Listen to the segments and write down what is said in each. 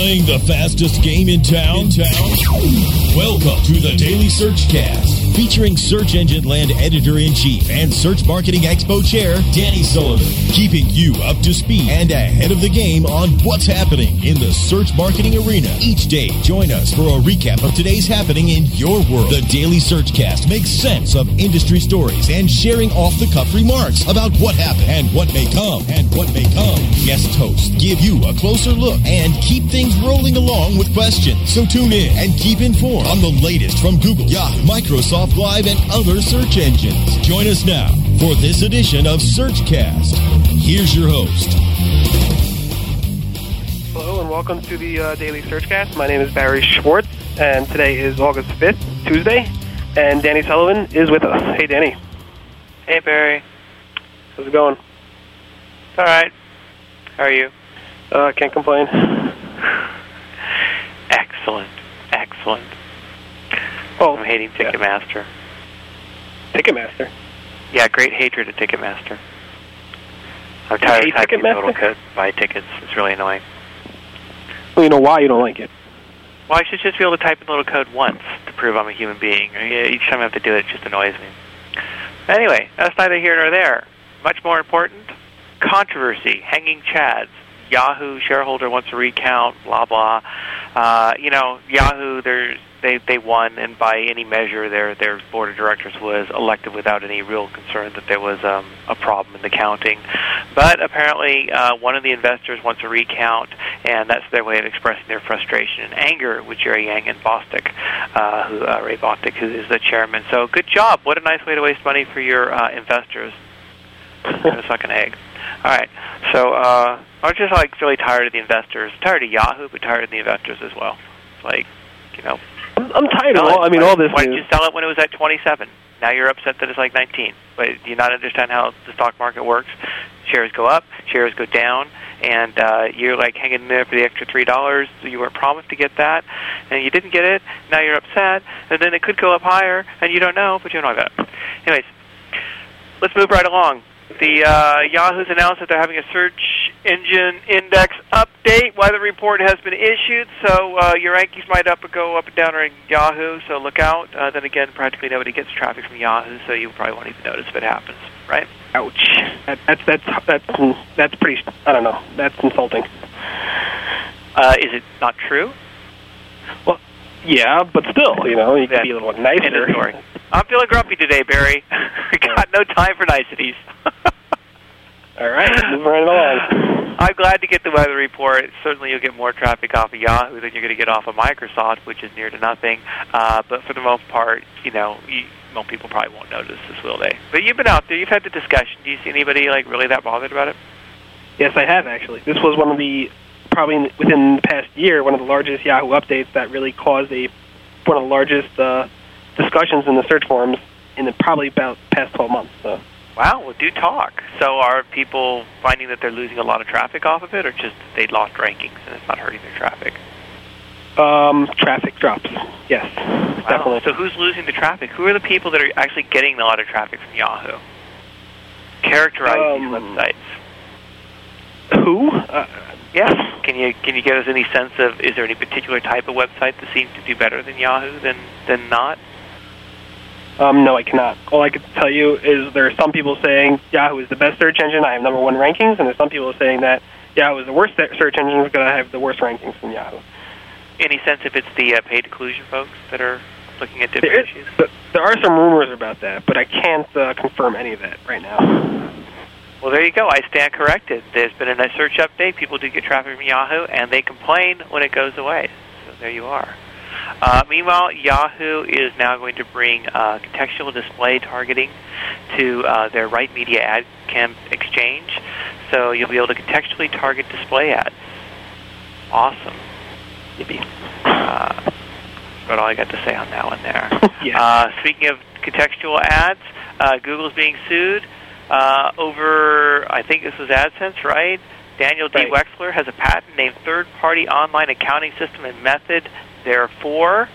Playing the fastest game in town? In town? Welcome to the Daily Search Cast, featuring search engine land editor in chief and search marketing expo chair, Danny Sullivan, keeping you up to speed and ahead of the game on what's happening in the search marketing arena. Each day, join us for a recap of today's happening in your world. The Daily Search Cast makes sense of industry stories and sharing off the cuff remarks about what happened and what may come and what may come. Guest hosts give you a closer look and keep things rolling along with questions. So tune in and keep informed on the latest from Google, Yahoo, Microsoft Live, and other search engines. Join us now for this edition of Searchcast. Here's your host. Hello and welcome to the uh, Daily Searchcast. My name is Barry Schwartz, and today is August 5th, Tuesday, and Danny Sullivan is with us. Hey, Danny. Hey, Barry. How's it going? All right. How are you? Uh, can't complain. Excellent. Excellent. Oh, I'm hating yeah. Ticketmaster. Ticketmaster. Yeah, great hatred of Ticketmaster. I'm tired of typing Ticketmaster? little code to buy tickets. It's really annoying. Well, you know why you don't like it. Well, I should just be able to type in little code once to prove I'm a human being. Each time I have to do it, it just annoys me. Anyway, that's neither here nor there. Much more important, controversy, hanging chads. Yahoo shareholder wants a recount, blah blah. Uh, you know, Yahoo, they they won, and by any measure, their their board of directors was elected without any real concern that there was um, a problem in the counting. But apparently, uh, one of the investors wants a recount, and that's their way of expressing their frustration and anger with Jerry Yang and Bostock, uh, who uh, Ray Bostock, who is the chairman. So, good job. What a nice way to waste money for your uh, investors. Suck an egg. All right. So uh, I'm just like really tired of the investors. Tired of Yahoo, but tired of the investors as well. It's like, you know, I'm, I'm tired of all. it. I mean, why, all this Why didn't you sell it when it was at 27? Now you're upset that it's like 19. But do you not understand how the stock market works? Shares go up, shares go down, and uh, you're like hanging in there for the extra three dollars. You were promised to get that, and you didn't get it. Now you're upset, and then it could go up higher, and you don't know, but you don't know that. Anyways, let's move right along. The uh, Yahoo's announced that they're having a search engine index update. Why the report has been issued, so uh, your rankings might up go up and down on Yahoo. So look out. Uh, then again, practically nobody gets traffic from Yahoo, so you probably won't even notice if it happens, right? Ouch. That, that's that's that's that's pretty. I don't know. That's insulting. Uh, is it not true? Well, yeah, but still, you know, you could be a little nicer. story. I'm feeling grumpy today, Barry. I got no time for niceties. All right, moving right along. I'm glad to get the weather report. Certainly, you'll get more traffic off of Yahoo than you're going to get off of Microsoft, which is near to nothing. Uh, but for the most part, you know, you, most people probably won't notice this, will they? But you've been out there. You've had the discussion. Do you see anybody like really that bothered about it? Yes, I have actually. This was one of the probably within the past year one of the largest Yahoo updates that really caused a one of the largest uh, discussions in the search forums in the probably about past 12 months. So. Wow. Well, do talk. So, are people finding that they're losing a lot of traffic off of it, or just they lost rankings and it's not hurting their traffic? Um, traffic drops. Yes, Wow. definitely. So, who's losing the traffic? Who are the people that are actually getting a lot of traffic from Yahoo? Characterize Um, these websites. Who? Uh, Yes. Can you can you give us any sense of is there any particular type of website that seems to do better than Yahoo than than not? Um, no, I cannot. All I can tell you is there are some people saying Yahoo is the best search engine. I have number one rankings, and there's some people saying that Yahoo is the worst search engine because I have the worst rankings from Yahoo. Any sense if it's the uh, paid inclusion folks that are looking at different is, issues? but there are some rumors about that, but I can't uh, confirm any of that right now. Well, there you go. I stand corrected. There's been a search update. People do get traffic from Yahoo, and they complain when it goes away. So there you are. Uh, meanwhile, Yahoo is now going to bring uh, contextual display targeting to uh, their Right Media Ad Camp exchange. So you'll be able to contextually target display ads. Awesome. Yippee. Uh, that's about all I got to say on that one there. Yeah. Uh, speaking of contextual ads, uh, Google's being sued uh, over, I think this was AdSense, right? Daniel D. Right. Wexler has a patent named Third Party Online Accounting System and Method. Therefore,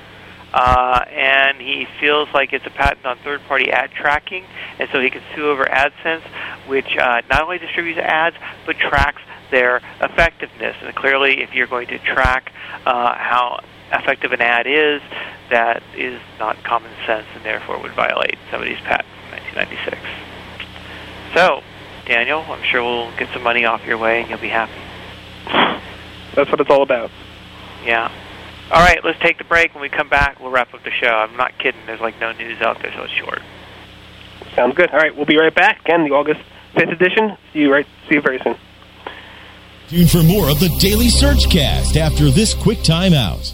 uh, and he feels like it's a patent on third-party ad tracking, and so he can sue over AdSense, which uh, not only distributes ads but tracks their effectiveness. And clearly, if you're going to track uh, how effective an ad is, that is not common sense, and therefore would violate somebody's patent from 1996. So, Daniel, I'm sure we'll get some money off your way, and you'll be happy. That's what it's all about. Yeah. All right, let's take the break. When we come back, we'll wrap up the show. I'm not kidding. There's like no news out there, so it's short. Sounds good. All right, we'll be right back. Again, the August 5th edition. See you right. See you very soon. Tune for more of the Daily Search Cast after this quick timeout.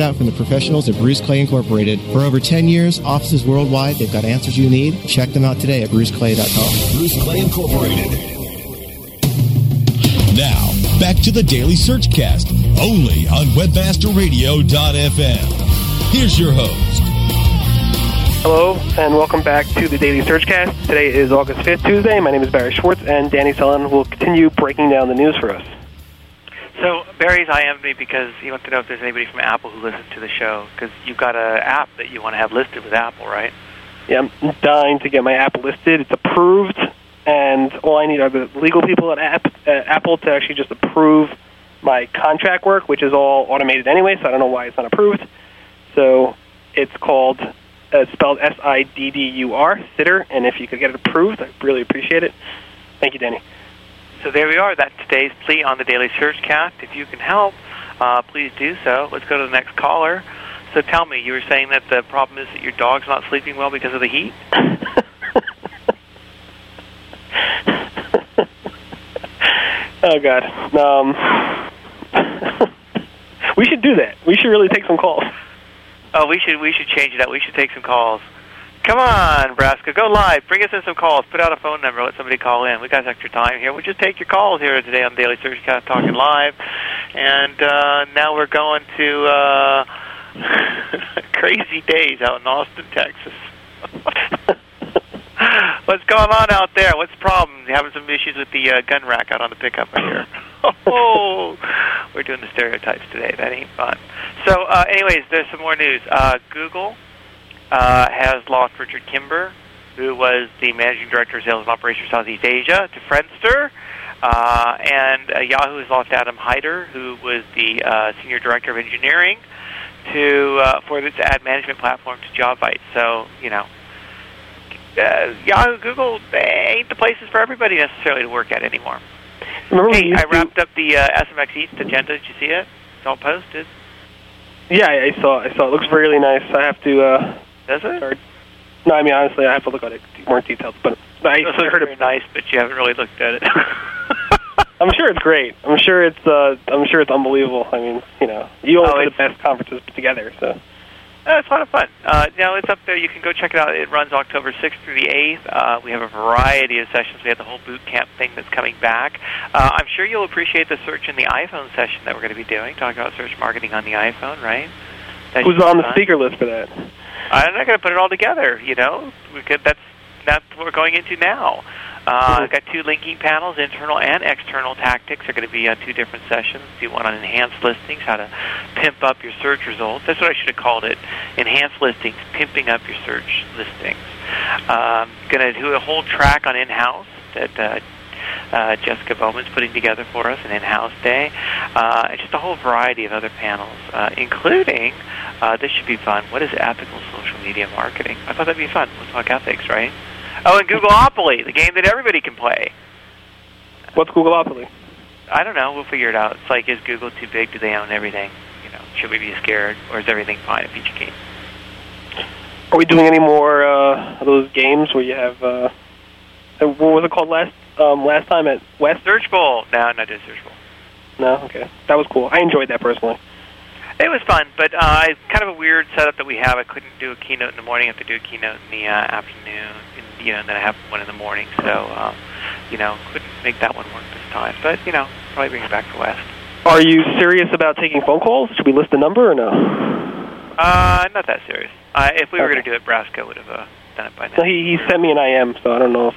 out from the professionals at Bruce Clay Incorporated. For over 10 years, offices worldwide, they've got answers you need. Check them out today at bruceclay.com. Bruce Clay Incorporated. Now, back to the Daily Search Cast, only on webmasterradio.fm. Here's your host. Hello, and welcome back to the Daily Searchcast. Today is August 5th, Tuesday. My name is Barry Schwartz, and Danny Sullivan will continue breaking down the news for us. So Barry's IM'd me because he wants to know if there's anybody from Apple who listens to the show because you've got an app that you want to have listed with Apple, right? Yeah, I'm dying to get my app listed. It's approved, and all I need are the legal people at uh, Apple to actually just approve my contract work, which is all automated anyway, so I don't know why it's not approved. So it's called, uh, spelled S-I-D-D-U-R, Siddur, and if you could get it approved, I'd really appreciate it. Thank you, Danny. So there we are. That's today's plea on the Daily Searchcast. If you can help, uh, please do so. Let's go to the next caller. So tell me, you were saying that the problem is that your dog's not sleeping well because of the heat? oh God. Um, we should do that. We should really take some calls. Oh, we should we should change that. We should take some calls. Come on, Nebraska, go live. Bring us in some calls. Put out a phone number. Let somebody call in. We got extra time here. We'll just take your calls here today on Daily Searchcast Talking Live. And uh, now we're going to uh, crazy days out in Austin, Texas. What's going on out there? What's the problem? You having some issues with the uh, gun rack out on the pickup right here? oh, we're doing the stereotypes today. That ain't fun. So, uh, anyways, there's some more news. Uh, Google uh, has lost Richard Kimber, who was the managing director of sales and operations for Southeast Asia, to Friendster. Uh, and uh, Yahoo has lost Adam Hyder, who was the uh, senior director of engineering to uh, for its ad management platform to Jobvite. So you know, uh, Yahoo, Google they ain't the places for everybody necessarily to work at anymore. Remember Hey, I to- wrapped up the uh, SMX East agenda. Did you see it? It's all posted. Yeah, I I saw. I saw. It looks really nice. I have to. Uh, Does it? start. No, I mean honestly, I have to look at it more detailed. But I, I heard very it. nice, but you haven't really looked at it. I'm sure it's great. I'm sure it's. Uh, I'm sure it's unbelievable. I mean, you know, you always Oh, the best conferences put together. So Uh, it's a lot of fun. Uh, now it's up there. You can go check it out. It runs October 6th through the 8th. Uh, we have a variety of sessions. We have the whole boot camp thing that's coming back. Uh, I'm sure you'll appreciate the search in the iPhone session that we're going to be doing, talking about search marketing on the iPhone, right? That who's on the speaker list for that? I'm not going to put it all together. You know, we could, that's that's what we're going into now. Uh. I've got two linking panels, internal and external tactics are going to be on two different sessions. Do one on enhanced listings, how to pimp up your search results. That's what I should have called it. Enhanced listings, pimping up your search listings. Um, going to do a whole track on in-house that uh, uh, Jessica Bowman's putting together for us, an in-house day, uh, and just a whole variety of other panels, uh, including uh, this should be fun. What is ethical social media marketing? I thought that'd be fun. We'll talk ethics, right? Oh, and Googleopoly, the game that everybody can play. What's Googleopoly? I don't know. We'll figure it out. It's like, is Google too big? Do they own everything? You know, should we be scared, or is everything fine at each game? Are we doing any more uh, of those games where you have? Uh, uh, what was it called last um, last time at West? Search Bowl. No, not just Search Bowl. No, okay, that was cool. I enjoyed that personally. It was fun, but uh, it's kind of a weird setup that we have. I couldn't do a keynote in the morning. I have to do a keynote in the uh, afternoon, and, you know, and then I have one in the morning. So, um, you know, couldn't make that one work this time. But you know, probably bring it back to West. Are you serious about taking phone calls? Should we list the number or no? Uh, not that serious. Uh, if we were Okay. going to do it, Brasco would have uh, done it by now. No, he, he sent me an IM, so I don't know if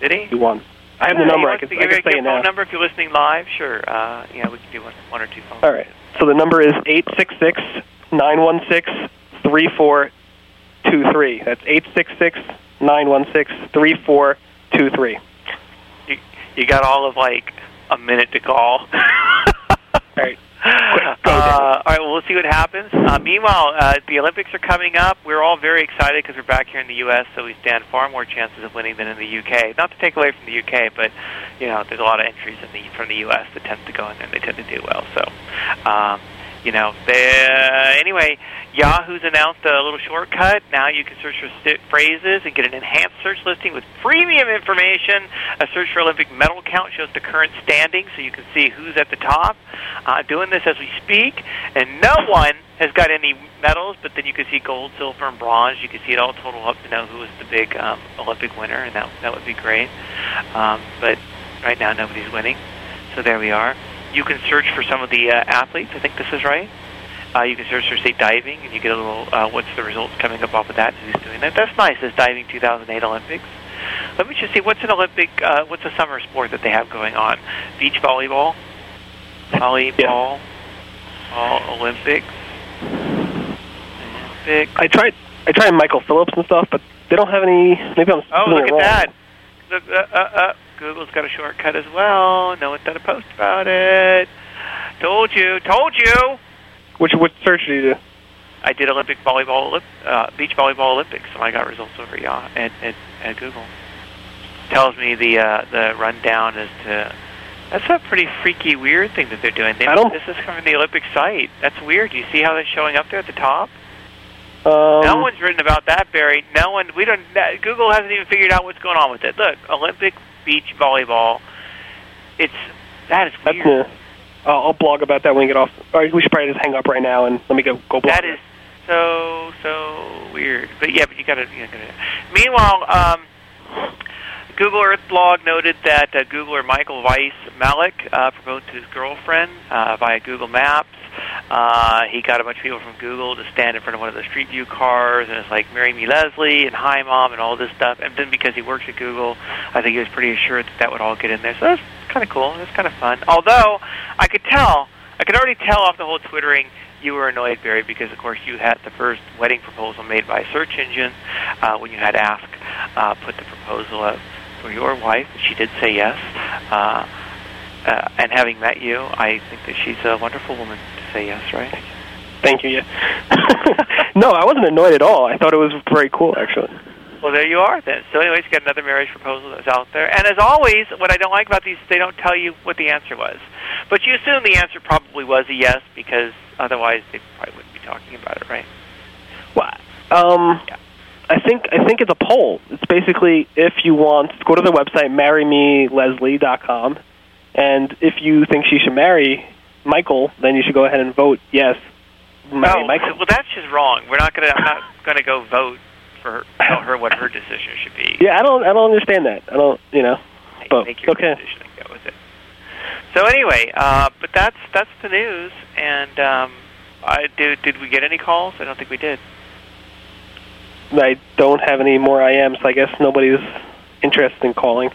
Did he? he won. I have the number. I wants could, to I give could you say your it phone now. number if you're listening live. Sure. Uh, yeah, we can do one, one or two phones. All right. So the number is eight six six nine one six three four two three. That's eight six six nine one six three four two three. You, you got all of like a minute to call. All right. Uh, all right, well, we'll see what happens. Uh, meanwhile, uh, the Olympics are coming up. We're all very excited because we're back here in the U.S., so we stand far more chances of winning than in the U.K. Not to take away from the U.K., but you know, there's a lot of entries in the from the U.S. that tend to go in there and they tend to do well. So, um, you know, they, uh, anyway, Yahoo's announced a little shortcut. Now you can search for st- phrases and get an enhanced search listing with premium information. A search for Olympic medal count shows the current standing, so you can see who's at the top. Uh, doing this as we speak, and no one has got any medals, but then you can see gold, silver, and bronze. You can see it all total up to know who was the big um, Olympic winner, and that that would be great. Um, but right now, nobody's winning, so there we are. You can search for some of the uh, athletes. I think this is right. Uh, you can search for, say, diving, and you get a little, uh, what's the results coming up off of that, and who's doing that. That's nice, this diving 2008 Olympics. Let me just see, what's an Olympic, uh, what's a summer sport that they have going on? Beach volleyball? Volleyball? All Olympics? Olympic. I tried. I tried Michael Phelps and stuff, but they don't have any. Maybe I'm Oh, look at wrong. that. Look, uh, uh, uh, Google's got a shortcut as well. No one's done a post about it. Told you, told you. Which which search did you do? I did Olympic volleyball, uh, beach volleyball Olympics, and I got results over yeah at, at, at Google. Tells me the uh, the rundown as to. That's a pretty freaky, weird thing that they're doing. They, I don't- This is coming from the Olympic site. That's weird. Do you see how they're showing up there at the top? Um, no one's written about that, Barry. No one. We don't. that- Google hasn't even figured out what's going on with it. Look, Olympic beach volleyball. It's that is weird. new. I'll, I'll blog about that when we get off. All right, we should probably just hang up right now and let me go go blog. That is so so weird. But yeah, but you gotta. You gotta. Meanwhile, um, Google Earth blog noted that uh, Googler Michael Weiss Malik uh, proposed to his girlfriend uh, via Google Maps. Uh, he got a bunch of people from Google to stand in front of one of the Street View cars, and it's like "Marry Me, Leslie" and "Hi, Mom" and all this stuff. And then because he works at Google, I think he was pretty assured that that would all get in there. So that's kind of cool. That's kind of fun. Although I could tell, I could already tell off the whole twittering you were annoyed, Barry, because of course you had the first wedding proposal made by a search engine uh, when you had asked uh, put the proposal up for your wife. She did say yes. Uh, uh, and having met you, I think that she's a wonderful woman say yes, right? Thank you. Yeah. no, I wasn't annoyed at all. I thought it was very cool, actually. Well, there you are then. So, anyways, you got another marriage proposal that's out there. And as always, what I don't like about these, they don't tell you what the answer was. But you assume the answer probably was a yes because otherwise they probably wouldn't be talking about it, right? Well, um, Yeah. I think I think it's a poll. It's basically if you want, go to the website marrymeleslie.com, and if you think she should marry Michael, then you should go ahead and vote yes, marry oh, Michael. well, that's just wrong. We're not gonna. I'm not gonna go vote for her, tell her what her decision should be. Yeah, I don't I don't understand that. I don't, you know. Make, But, make your okay. decision and go with it. So anyway, uh, but that's that's the news. And um, I did. Did we get any calls? I don't think we did. I don't have any more IMs. So I guess nobody's interested in calling.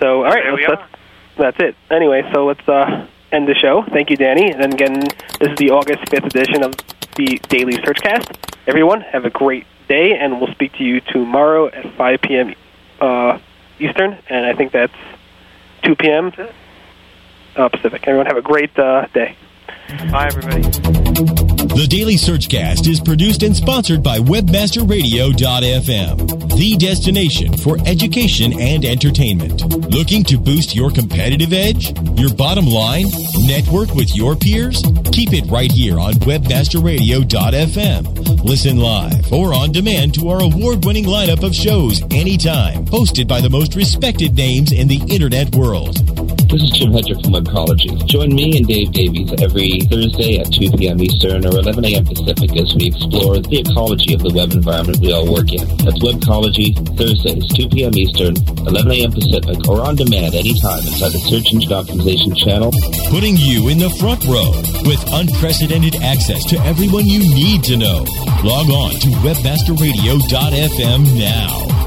So all right, There we let's- are. that's, that's it. Anyway, so let's uh, end the show. Thank you, Danny. And again, this is the August fifth edition of the Daily Searchcast. Everyone, have a great day, and we'll speak to you tomorrow at 5 p.m. Uh, Eastern, and I think that's 2 p.m. Uh, Pacific. Everyone, have a great uh, day. Bye, everybody. The Daily Searchcast is produced and sponsored by WebmasterRadio.fm, the destination for education and entertainment. Looking to boost your competitive edge, your bottom line, network with your peers? Keep it right here on WebmasterRadio.fm. Listen live or on demand to our award winning lineup of shows anytime, hosted by the most respected names in the Internet world. This is Jim Hedger from Webcology. Join me and Dave Davies every Thursday at 2 p.m. Eastern or 11 a.m. Pacific as we explore the ecology of the web environment we all work in. That's Webcology, Thursdays, 2 p.m. Eastern, 11 a.m. Pacific, or on demand anytime inside the Search Engine Optimization channel. Putting you in the front row with unprecedented access to everyone you need to know. Log on to webmasterradio.fm now.